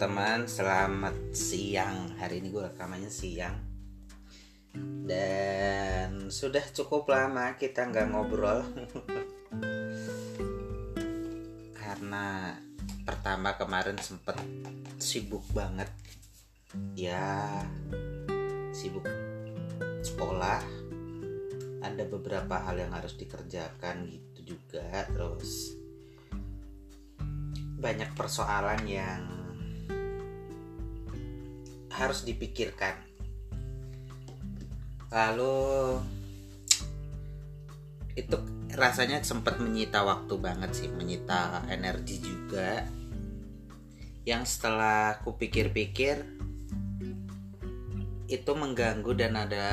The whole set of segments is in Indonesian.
teman-teman, selamat siang. Hari ini gue rekamannya siang. Dan sudah cukup lama kita nggak ngobrol. Karena pertama kemarin sempet sibuk banget. Ya, sibuk sekolah. Ada beberapa hal yang harus dikerjakan gitu juga. Terus banyak persoalan yang harus dipikirkan. Lalu itu rasanya sempat menyita waktu banget sih, menyita energi juga. Yang setelah aku pikir-pikir itu mengganggu dan ada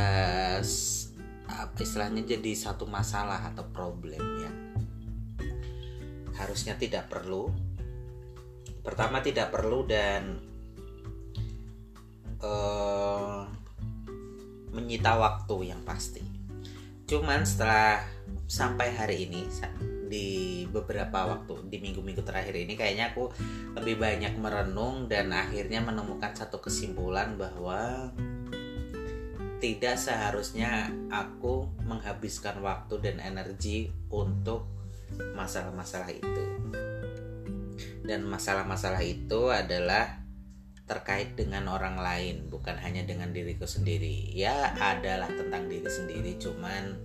istilahnya jadi satu masalah atau problem ya harusnya tidak perlu pertama tidak perlu dan uh, menyita waktu yang pasti. Cuman setelah sampai hari ini di beberapa waktu di minggu-minggu terakhir ini kayaknya aku lebih banyak merenung dan akhirnya menemukan satu kesimpulan bahwa tidak seharusnya aku menghabiskan waktu dan energi untuk masalah-masalah itu. Dan masalah-masalah itu adalah terkait dengan orang lain bukan hanya dengan diriku sendiri. Ya adalah tentang diri sendiri cuman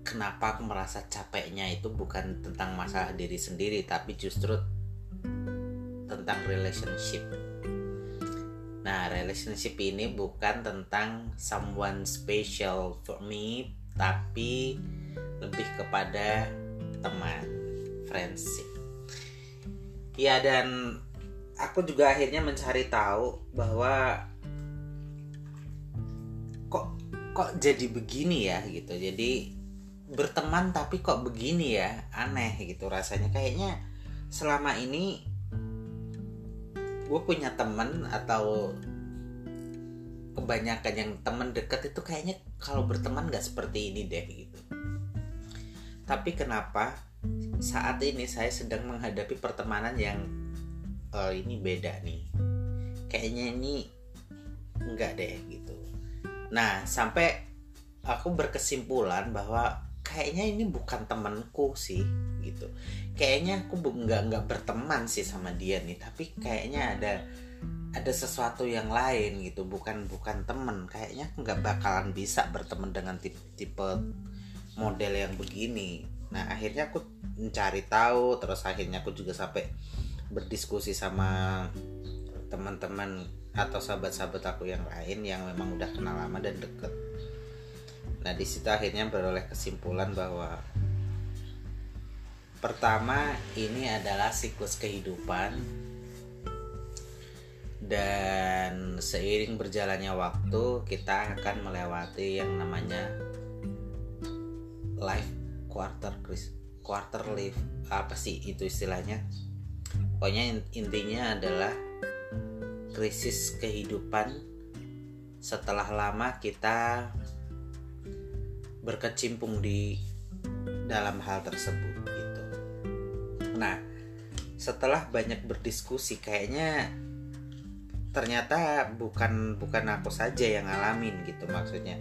kenapa aku merasa capeknya itu bukan tentang masalah diri sendiri tapi justru tentang relationship. Nah relationship ini bukan tentang someone special for me tapi lebih kepada teman friendship. Ya dan aku juga akhirnya mencari tahu bahwa kok kok jadi begini ya gitu. Jadi berteman tapi kok begini ya aneh gitu. Rasanya kayaknya selama ini gue punya temen atau kebanyakan yang temen deket itu kayaknya kalau berteman gak seperti ini deh gitu. Tapi kenapa saat ini saya sedang menghadapi pertemanan yang uh, ini beda nih. Kayaknya ini enggak deh gitu. Nah sampai aku berkesimpulan bahwa kayaknya ini bukan temanku sih gitu. Kayaknya aku nggak nggak berteman sih sama dia nih tapi kayaknya ada ada sesuatu yang lain gitu. Bukan bukan temen kayaknya nggak bakalan bisa berteman dengan tipe, tipe model yang begini. Nah akhirnya aku mencari tahu terus akhirnya aku juga sampai berdiskusi sama teman-teman atau sahabat-sahabat aku yang lain yang memang udah kenal lama dan deket. Nah di situ akhirnya beroleh kesimpulan bahwa pertama ini adalah siklus kehidupan dan seiring berjalannya waktu kita akan melewati yang namanya life quarter quarter life apa sih itu istilahnya pokoknya intinya adalah krisis kehidupan setelah lama kita berkecimpung di dalam hal tersebut gitu. Nah setelah banyak berdiskusi kayaknya ternyata bukan bukan aku saja yang ngalamin gitu. Maksudnya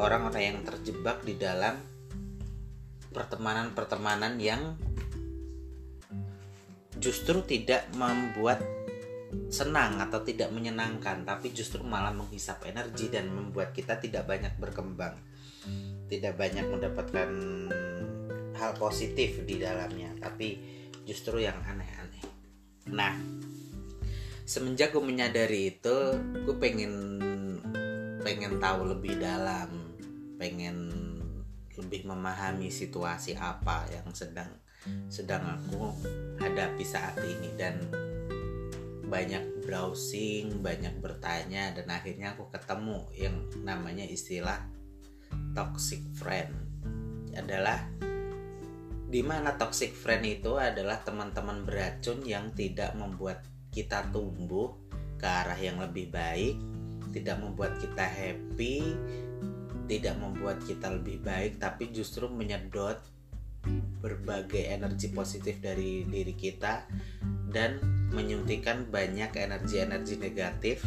orang-orang yang terjebak di dalam pertemanan-pertemanan yang justru tidak membuat senang atau tidak menyenangkan tapi justru malah menghisap energi dan membuat kita tidak banyak berkembang tidak banyak mendapatkan hal positif di dalamnya tapi justru yang aneh-aneh. Nah semenjak gue menyadari itu gue pengen pengen tahu lebih dalam pengen lebih memahami situasi apa yang sedang sedang aku hadapi saat ini dan banyak browsing, banyak bertanya dan akhirnya aku ketemu yang namanya istilah toxic friend. Adalah di mana toxic friend itu adalah teman-teman beracun yang tidak membuat kita tumbuh ke arah yang lebih baik, tidak membuat kita happy, tidak membuat kita lebih baik tapi justru menyedot berbagai energi positif dari diri kita dan menyuntikkan banyak energi-energi negatif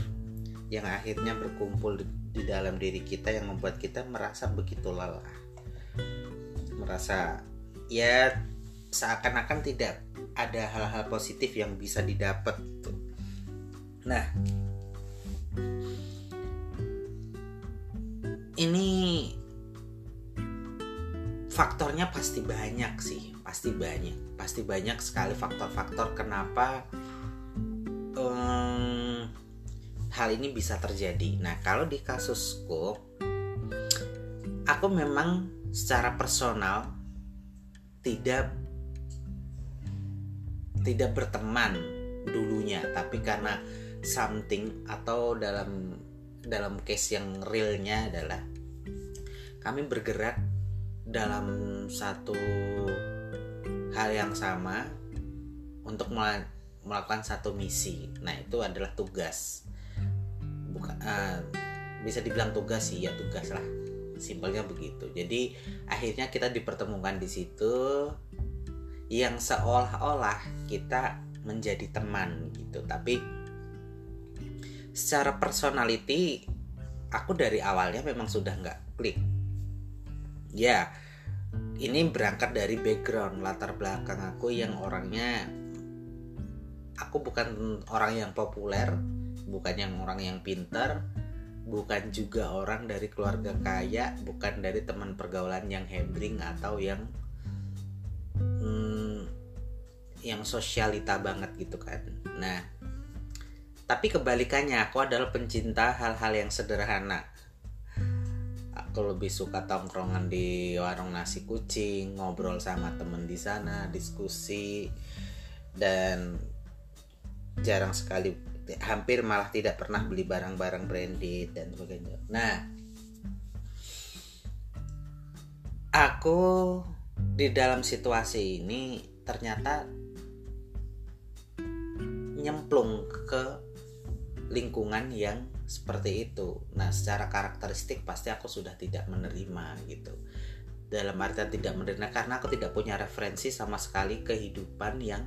yang akhirnya berkumpul di, di dalam diri kita yang membuat kita merasa begitu lelah. Merasa ya seakan-akan tidak ada hal-hal positif yang bisa didapat nah ini faktornya pasti banyak sih pasti banyak pasti banyak sekali faktor-faktor kenapa um, hal ini bisa terjadi. Nah kalau di kasusku aku memang secara personal tidak tidak berteman dulunya tapi karena something atau dalam dalam case yang realnya adalah kami bergerak dalam satu hal yang sama untuk melakukan satu misi. Nah, itu adalah tugas. Bukan uh, bisa dibilang tugas sih ya tugas lah. Simpelnya begitu. Jadi akhirnya kita dipertemukan di situ yang seolah-olah kita menjadi teman gitu. Tapi secara personality aku dari awalnya memang sudah nggak klik ya ini berangkat dari background latar belakang aku yang orangnya aku bukan orang yang populer bukan yang orang yang pintar bukan juga orang dari keluarga kaya bukan dari teman pergaulan yang hebring atau yang hmm, yang sosialita banget gitu kan. Nah tapi kebalikannya aku adalah pencinta hal-hal yang sederhana aku lebih suka tongkrongan di warung nasi kucing ngobrol sama temen di sana diskusi dan jarang sekali hampir malah tidak pernah beli barang-barang branded dan sebagainya. Nah aku di dalam situasi ini ternyata nyemplung ke lingkungan yang seperti itu. Nah, secara karakteristik pasti aku sudah tidak menerima gitu. Dalam artian tidak menerima karena aku tidak punya referensi sama sekali kehidupan yang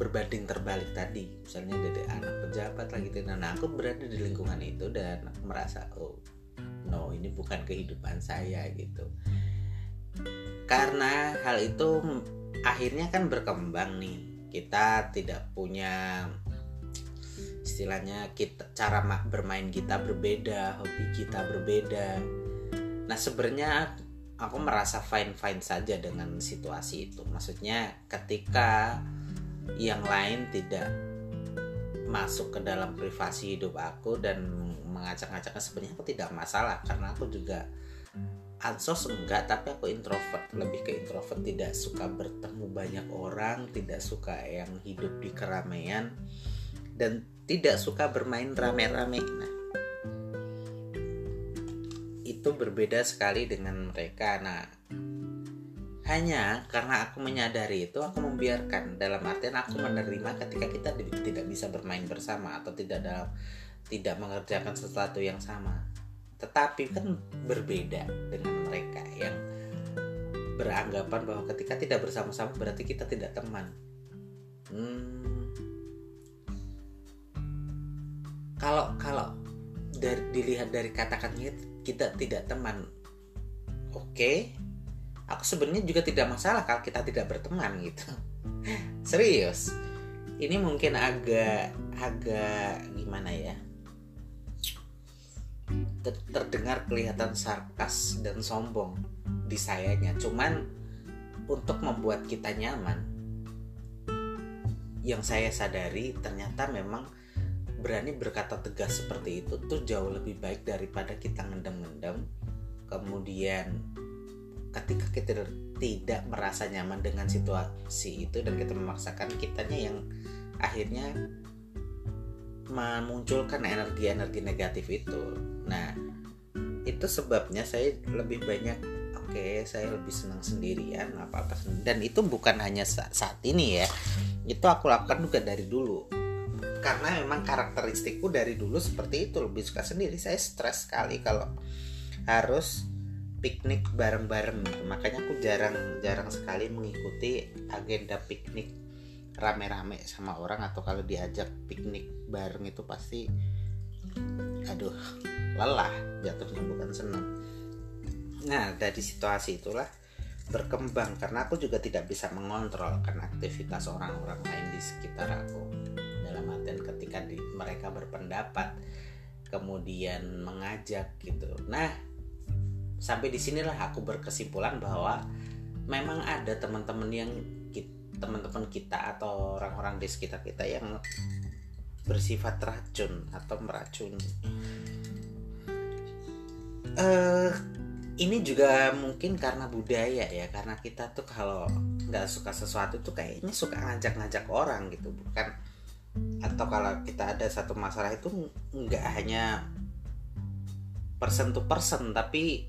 berbanding terbalik tadi. Misalnya dari anak pejabat lagi gitu. Nah, aku berada di lingkungan itu dan aku merasa oh no ini bukan kehidupan saya gitu. Karena hal itu akhirnya kan berkembang nih. Kita tidak punya istilahnya kita cara bermain kita berbeda hobi kita berbeda. Nah sebenarnya aku merasa fine fine saja dengan situasi itu. Maksudnya ketika yang lain tidak masuk ke dalam privasi hidup aku dan mengacak-acaknya sebenarnya aku tidak masalah. Karena aku juga ansos enggak tapi aku introvert. Lebih ke introvert tidak suka bertemu banyak orang tidak suka yang hidup di keramaian dan tidak suka bermain rame-rame. Nah, itu berbeda sekali dengan mereka. Nah, hanya karena aku menyadari itu, aku membiarkan dalam artian aku menerima ketika kita tidak bisa bermain bersama atau tidak dalam tidak mengerjakan sesuatu yang sama. Tetapi kan berbeda dengan mereka yang beranggapan bahwa ketika tidak bersama-sama berarti kita tidak teman. Hmm, kalau kalau dari dilihat dari kata-katanya kita tidak teman. Oke. Okay. aku sebenarnya juga tidak masalah kalau kita tidak berteman gitu. Serius. Ini mungkin agak agak gimana ya? Terdengar kelihatan sarkas dan sombong di sayanya. Cuman untuk membuat kita nyaman yang saya sadari ternyata memang berani berkata tegas seperti itu tuh jauh lebih baik daripada kita ngendam-ngendam kemudian ketika kita tidak merasa nyaman dengan situasi itu dan kita memaksakan kitanya yang akhirnya memunculkan energi-energi negatif itu. Nah itu sebabnya saya lebih banyak oke okay, saya lebih senang sendirian apa apa dan itu bukan hanya saat ini ya. Itu aku lakukan juga dari dulu karena memang karakteristikku dari dulu seperti itu lebih suka sendiri. Saya stres sekali kalau harus piknik bareng-bareng makanya aku jarang jarang sekali mengikuti agenda piknik rame-rame sama orang atau kalau diajak piknik bareng itu pasti aduh lelah jatuhnya bukan senang. Nah dari situasi itulah berkembang karena aku juga tidak bisa mengontrol kan aktivitas orang-orang lain di sekitar aku artian ketika di, mereka berpendapat kemudian mengajak gitu nah sampai di sinilah aku berkesimpulan bahwa memang ada teman-teman yang teman-teman kita atau orang-orang di sekitar kita yang bersifat racun atau meracuni. Uh, ini juga mungkin karena budaya ya, karena kita tuh kalau nggak suka sesuatu tuh kayaknya suka ngajak-ngajak orang gitu, bukan? Atau kalau kita ada satu masalah itu nggak hanya person to person, tapi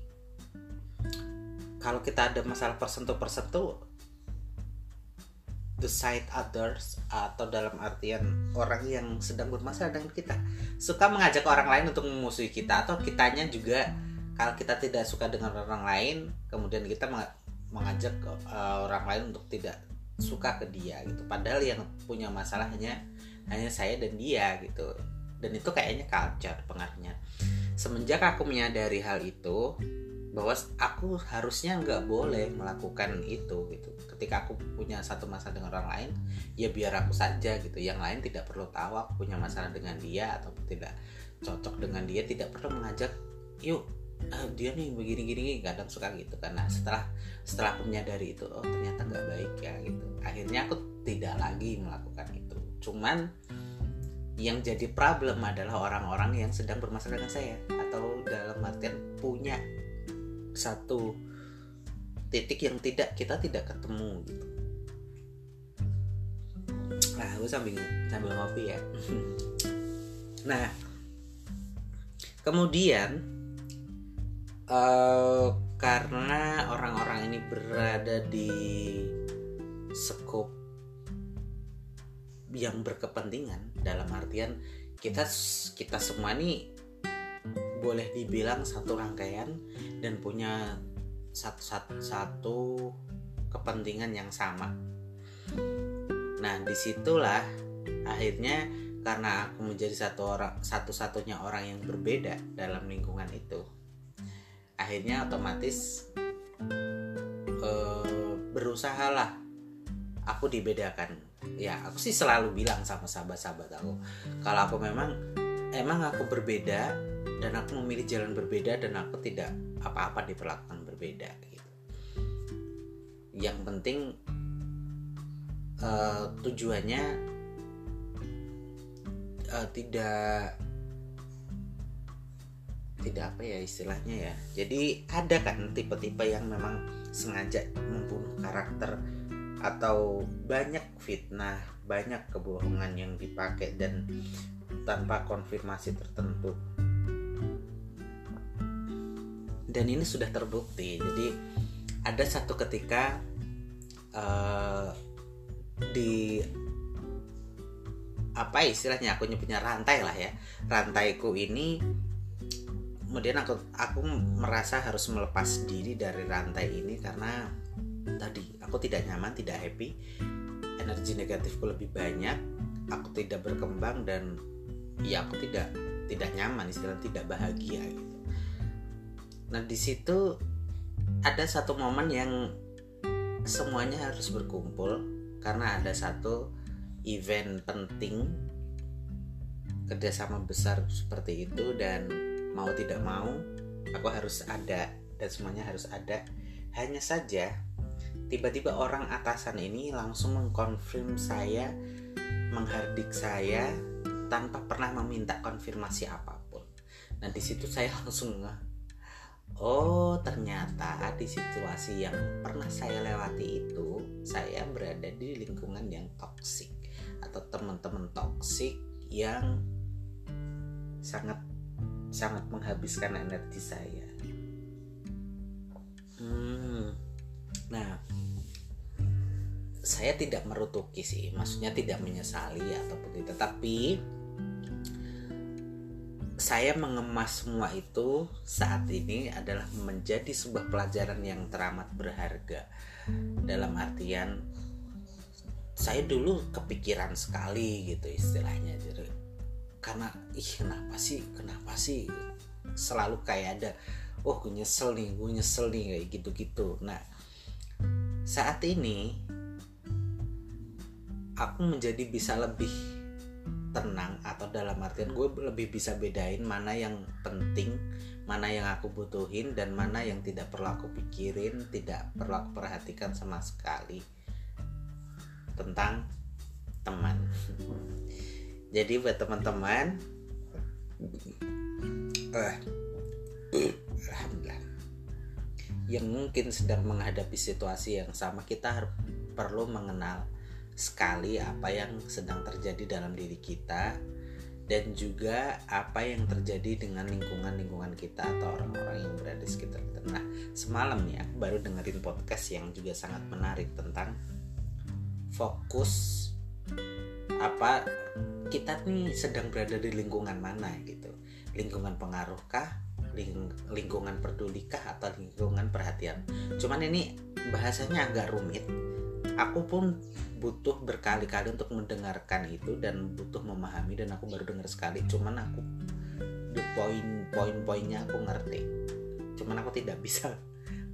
kalau kita ada masalah person to person tuh the side others atau dalam artian orang yang sedang bermasalah dengan kita. Suka mengajak orang lain untuk memusuhi kita atau kitanya juga kalau kita tidak suka dengan orang lain kemudian kita mengajak uh, orang lain untuk tidak suka ke dia gitu. Padahal yang punya masalah hanya saya dan dia gitu. Dan itu kayaknya culture pengaruhnya. Semenjak aku menyadari hal itu bahwa aku harusnya nggak boleh melakukan itu gitu. Ketika aku punya satu masalah dengan orang lain ya biar aku saja gitu. Yang lain tidak perlu tahu aku punya masalah dengan dia atau tidak cocok dengan dia tidak perlu mengajak yuk uh, dia nih begini gini. Kadang suka gitu. Karena setelah setelah aku menyadari itu oh ternyata nggak baik ya gitu. Akhirnya aku tidak lagi melakukan itu cuman yang jadi problem adalah orang-orang yang sedang bermasalah dengan saya. Atau dalam artian punya satu titik yang tidak kita tidak ketemu gitu. Nah gue sambil sambil ngopi ya. Nah kemudian uh, karena orang-orang ini berada di skop yang berkepentingan dalam artian kita kita semua nih boleh dibilang satu rangkaian dan punya satu, satu, satu kepentingan yang sama. Nah, di situlah akhirnya karena aku menjadi satu orang satu-satunya orang yang berbeda dalam lingkungan itu, akhirnya otomatis uh, berusahalah aku dibedakan. Ya, aku sih selalu bilang sama sahabat-sahabat aku, kalau aku memang emang aku berbeda dan aku memilih jalan berbeda dan aku tidak apa-apa diperlakukan berbeda gitu. Yang penting uh, tujuannya uh, tidak tidak apa ya istilahnya ya. Jadi ada kan tipe-tipe yang memang sengaja membunuh karakter atau banyak fitnah, banyak kebohongan yang dipakai dan tanpa konfirmasi tertentu. Dan ini sudah terbukti. Jadi ada satu ketika uh, di apa istilahnya? Aku nyebutnya rantai lah ya. Rantaiku ini kemudian aku aku merasa harus melepas diri dari rantai ini karena tadi. Aku tidak nyaman tidak happy. Energi negatifku lebih banyak. Aku tidak berkembang dan ya aku tidak tidak nyaman istilahnya tidak bahagia gitu. Nah di situ ada satu momen yang semuanya harus berkumpul karena ada satu event penting kerjasama besar seperti itu dan mau tidak mau aku harus ada dan semuanya harus ada. Hanya saja tiba-tiba orang atasan ini langsung mengkonfirm saya menghardik saya tanpa pernah meminta konfirmasi apa pun nah di situ saya langsung oh ternyata di situasi yang pernah saya lewati itu saya berada di lingkungan yang toksik atau teman-teman toksik yang sangat sangat menghabiskan energi saya. Hmm, nah saya tidak merutuki sih, maksudnya tidak menyesali ataupun itu, tapi saya mengemas semua itu saat ini adalah menjadi sebuah pelajaran yang teramat berharga. Dalam artian saya dulu kepikiran sekali gitu istilahnya jadi karena ih kenapa sih kenapa sih? Selalu kayak ada oh gue nyesel nih gue nyesel nih kayak gitu-gitu. Nah saat ini aku menjadi bisa lebih tenang atau dalam artian gue lebih bisa bedain mana yang penting mana yang aku butuhin dan mana yang tidak perlu aku pikirin tidak perlu aku perhatikan sama sekali tentang teman. Jadi buat teman-teman uh, alhamdulillah yang mungkin sedang menghadapi situasi yang sama kita perlu mengenal sekali apa yang sedang terjadi dalam diri kita dan juga apa yang terjadi dengan lingkungan-lingkungan kita atau orang-orang yang berada di sekitar kita. Nah, semalam nih aku baru dengerin podcast yang juga sangat menarik tentang fokus apa kita nih sedang berada di lingkungan mana gitu. Lingkungan pengaruhkah, ling lingkungan pedulikah atau lingkungan perhatian. Cuman ini bahasanya agak rumit. Aku pun butuh berkali-kali untuk mendengarkan itu dan butuh memahami dan aku baru dengar sekali. Cuman aku the point poin-poinnya aku ngerti. Cuman aku tidak bisa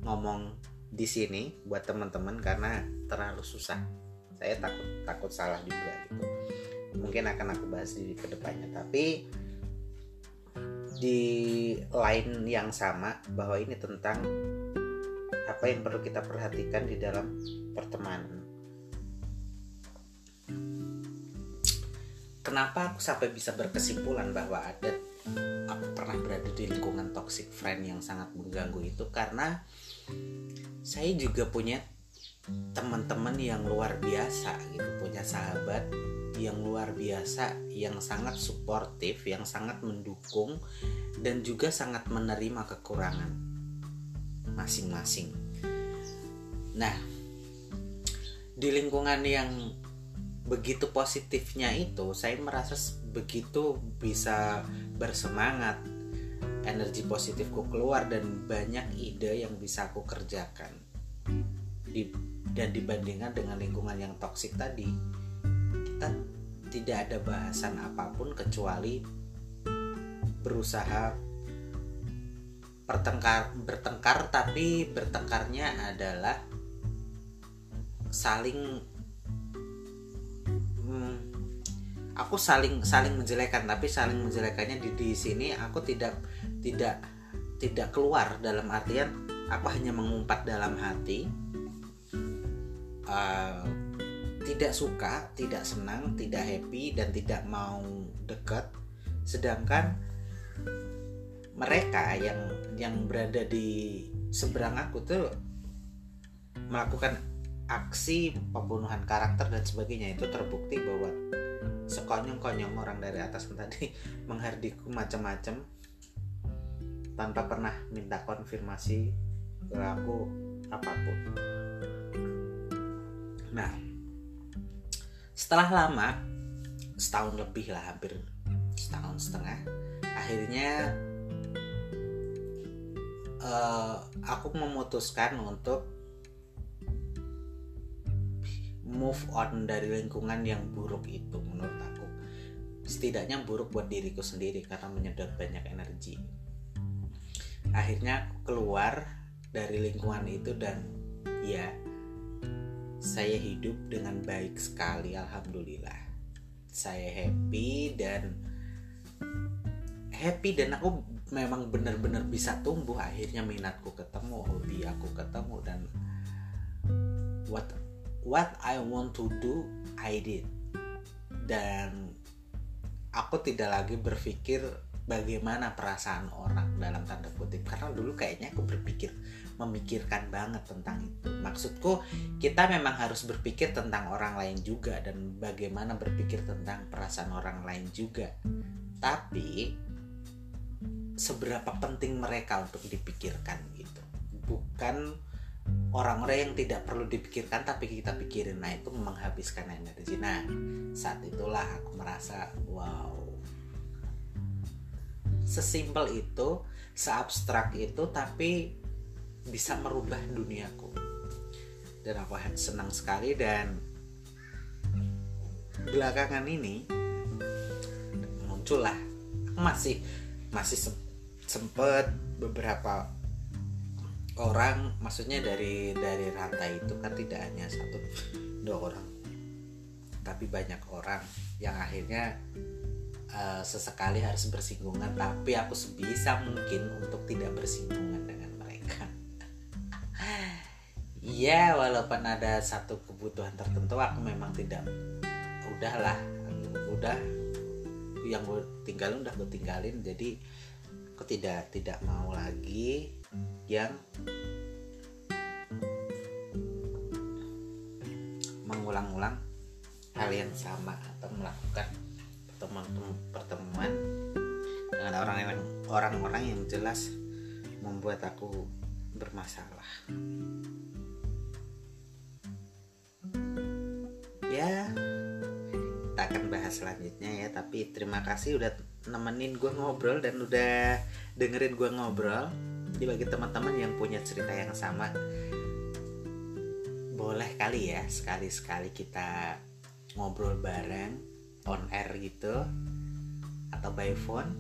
ngomong di sini buat teman-teman karena terlalu susah. Saya takut takut salah juga gitu. Mungkin akan aku bahas di ke depannya. Tapi di line yang sama bahwa ini tentang apa yang perlu kita perhatikan di dalam pertemanan? Kenapa aku sampai bisa berkesimpulan bahwa ada aku pernah berada di lingkungan toxic friend yang sangat mengganggu itu? Karena saya juga punya teman-teman yang luar biasa gitu punya sahabat yang luar biasa yang sangat suportif yang sangat mendukung dan juga sangat menerima kekurangan masing-masing. Nah di lingkungan yang begitu positifnya itu saya merasa begitu bisa bersemangat. Energi positifku keluar dan banyak ide yang bisa aku kerjakan. Di, dan dibandingkan dengan lingkungan yang toksik tadi kita tidak ada bahasan apa pun kecuali berusaha bertengkar bertengkar tapi bertengkarnya adalah saling aku saling saling menjelekan tapi saling menjelekannya di di sini aku tidak tidak tidak keluar dalam artian aku hanya mengumpat dalam hati uh, tidak suka tidak senang tidak happy dan tidak mau dekat. Sedangkan mereka yang yang berada di seberang aku tuh melakukan aksi pembunuhan karakter dan sebagainya itu terbukti bahwa sekonyong-konyong orang dari atas tadi menghardikku macam-macam tanpa pernah minta konfirmasi ke aku apa pun. Nah, setelah lama, setahun lebih lah, hampir setahun setengah, akhirnya uh, aku memutuskan untuk move on dari lingkungan yang buruk itu menurut aku. Setidaknya buruk buat diriku sendiri karena menyedot banyak energi. Akhirnya aku keluar dari lingkungan itu dan ya saya hidup dengan baik sekali alhamdulillah. Saya happy dan happy dan aku memang benar-benar bisa tumbuh akhirnya minatku ketemu hobi aku ketemu dan what what I want to do I did. Dan aku tidak lagi berpikir bagaimana perasaan orang dalam tanda kutip. Karena dulu kayaknya aku berpikir memikirkan banget tentang itu. Maksudku kita memang harus berpikir tentang orang lain juga dan bagaimana berpikir tentang perasaan orang lain juga. Tapi seberapa penting mereka untuk dipikirkan gitu. Bukan orang-orang yang tidak perlu dipikirkan tapi kita pikirin nah itu menghabiskan energi. Nah saat itulah aku merasa wow. Sesimpel itu seabstrak itu tapi bisa merubah duniaku. Dan aku senang sekali dan belakangan ini muncullah masih masih sempet beberapa orang maksudnya dari dari rantai itu kan tidak hanya satu dua orang tapi banyak orang yang akhirnya uh, sesekali harus bersinggungan tapi aku sebisa mungkin untuk tidak bersinggungan dengan mereka. Ya walaupun ada satu kebutuhan tertentu aku memang tidak udahlah udah yang gue tinggalin udah gue tinggalin jadi aku tidak tidak mau lagi yang mengulang-ulang hal yang sama atau melakukan pertemuan-pertemuan dengan orang yang orang-orang yang jelas membuat aku bermasalah. Ya, kita akan bahas selanjutnya ya. Tapi terima kasih udah nemenin gue ngobrol dan udah dengerin gue ngobrol jadi bagi teman-teman yang punya cerita yang sama. Boleh kali ya sekali-sekali kita ngobrol bareng on air gitu atau by phone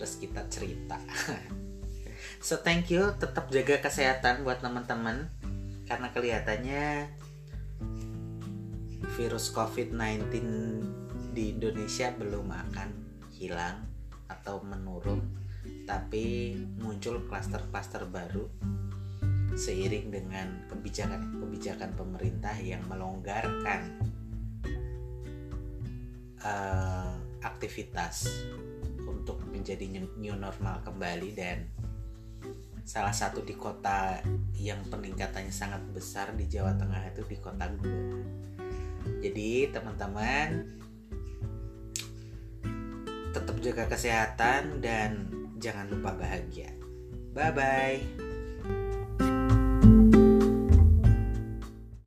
terus kita cerita. So thank you. Tetap jaga kesehatan buat teman-teman karena kelihatannya virus covid-19 di Indonesia belum akan hilang atau menurun tapi muncul klaster-klaster baru seiring dengan kebijakan-kebijakan pemerintah yang melonggarkan uh, aktivitas untuk menjadi new normal kembali dan salah satu di kota yang peningkatannya sangat besar di Jawa Tengah itu di kota gue. Jadi teman-teman tetap jaga kesehatan dan jangan lupa bahagia. Bye bye.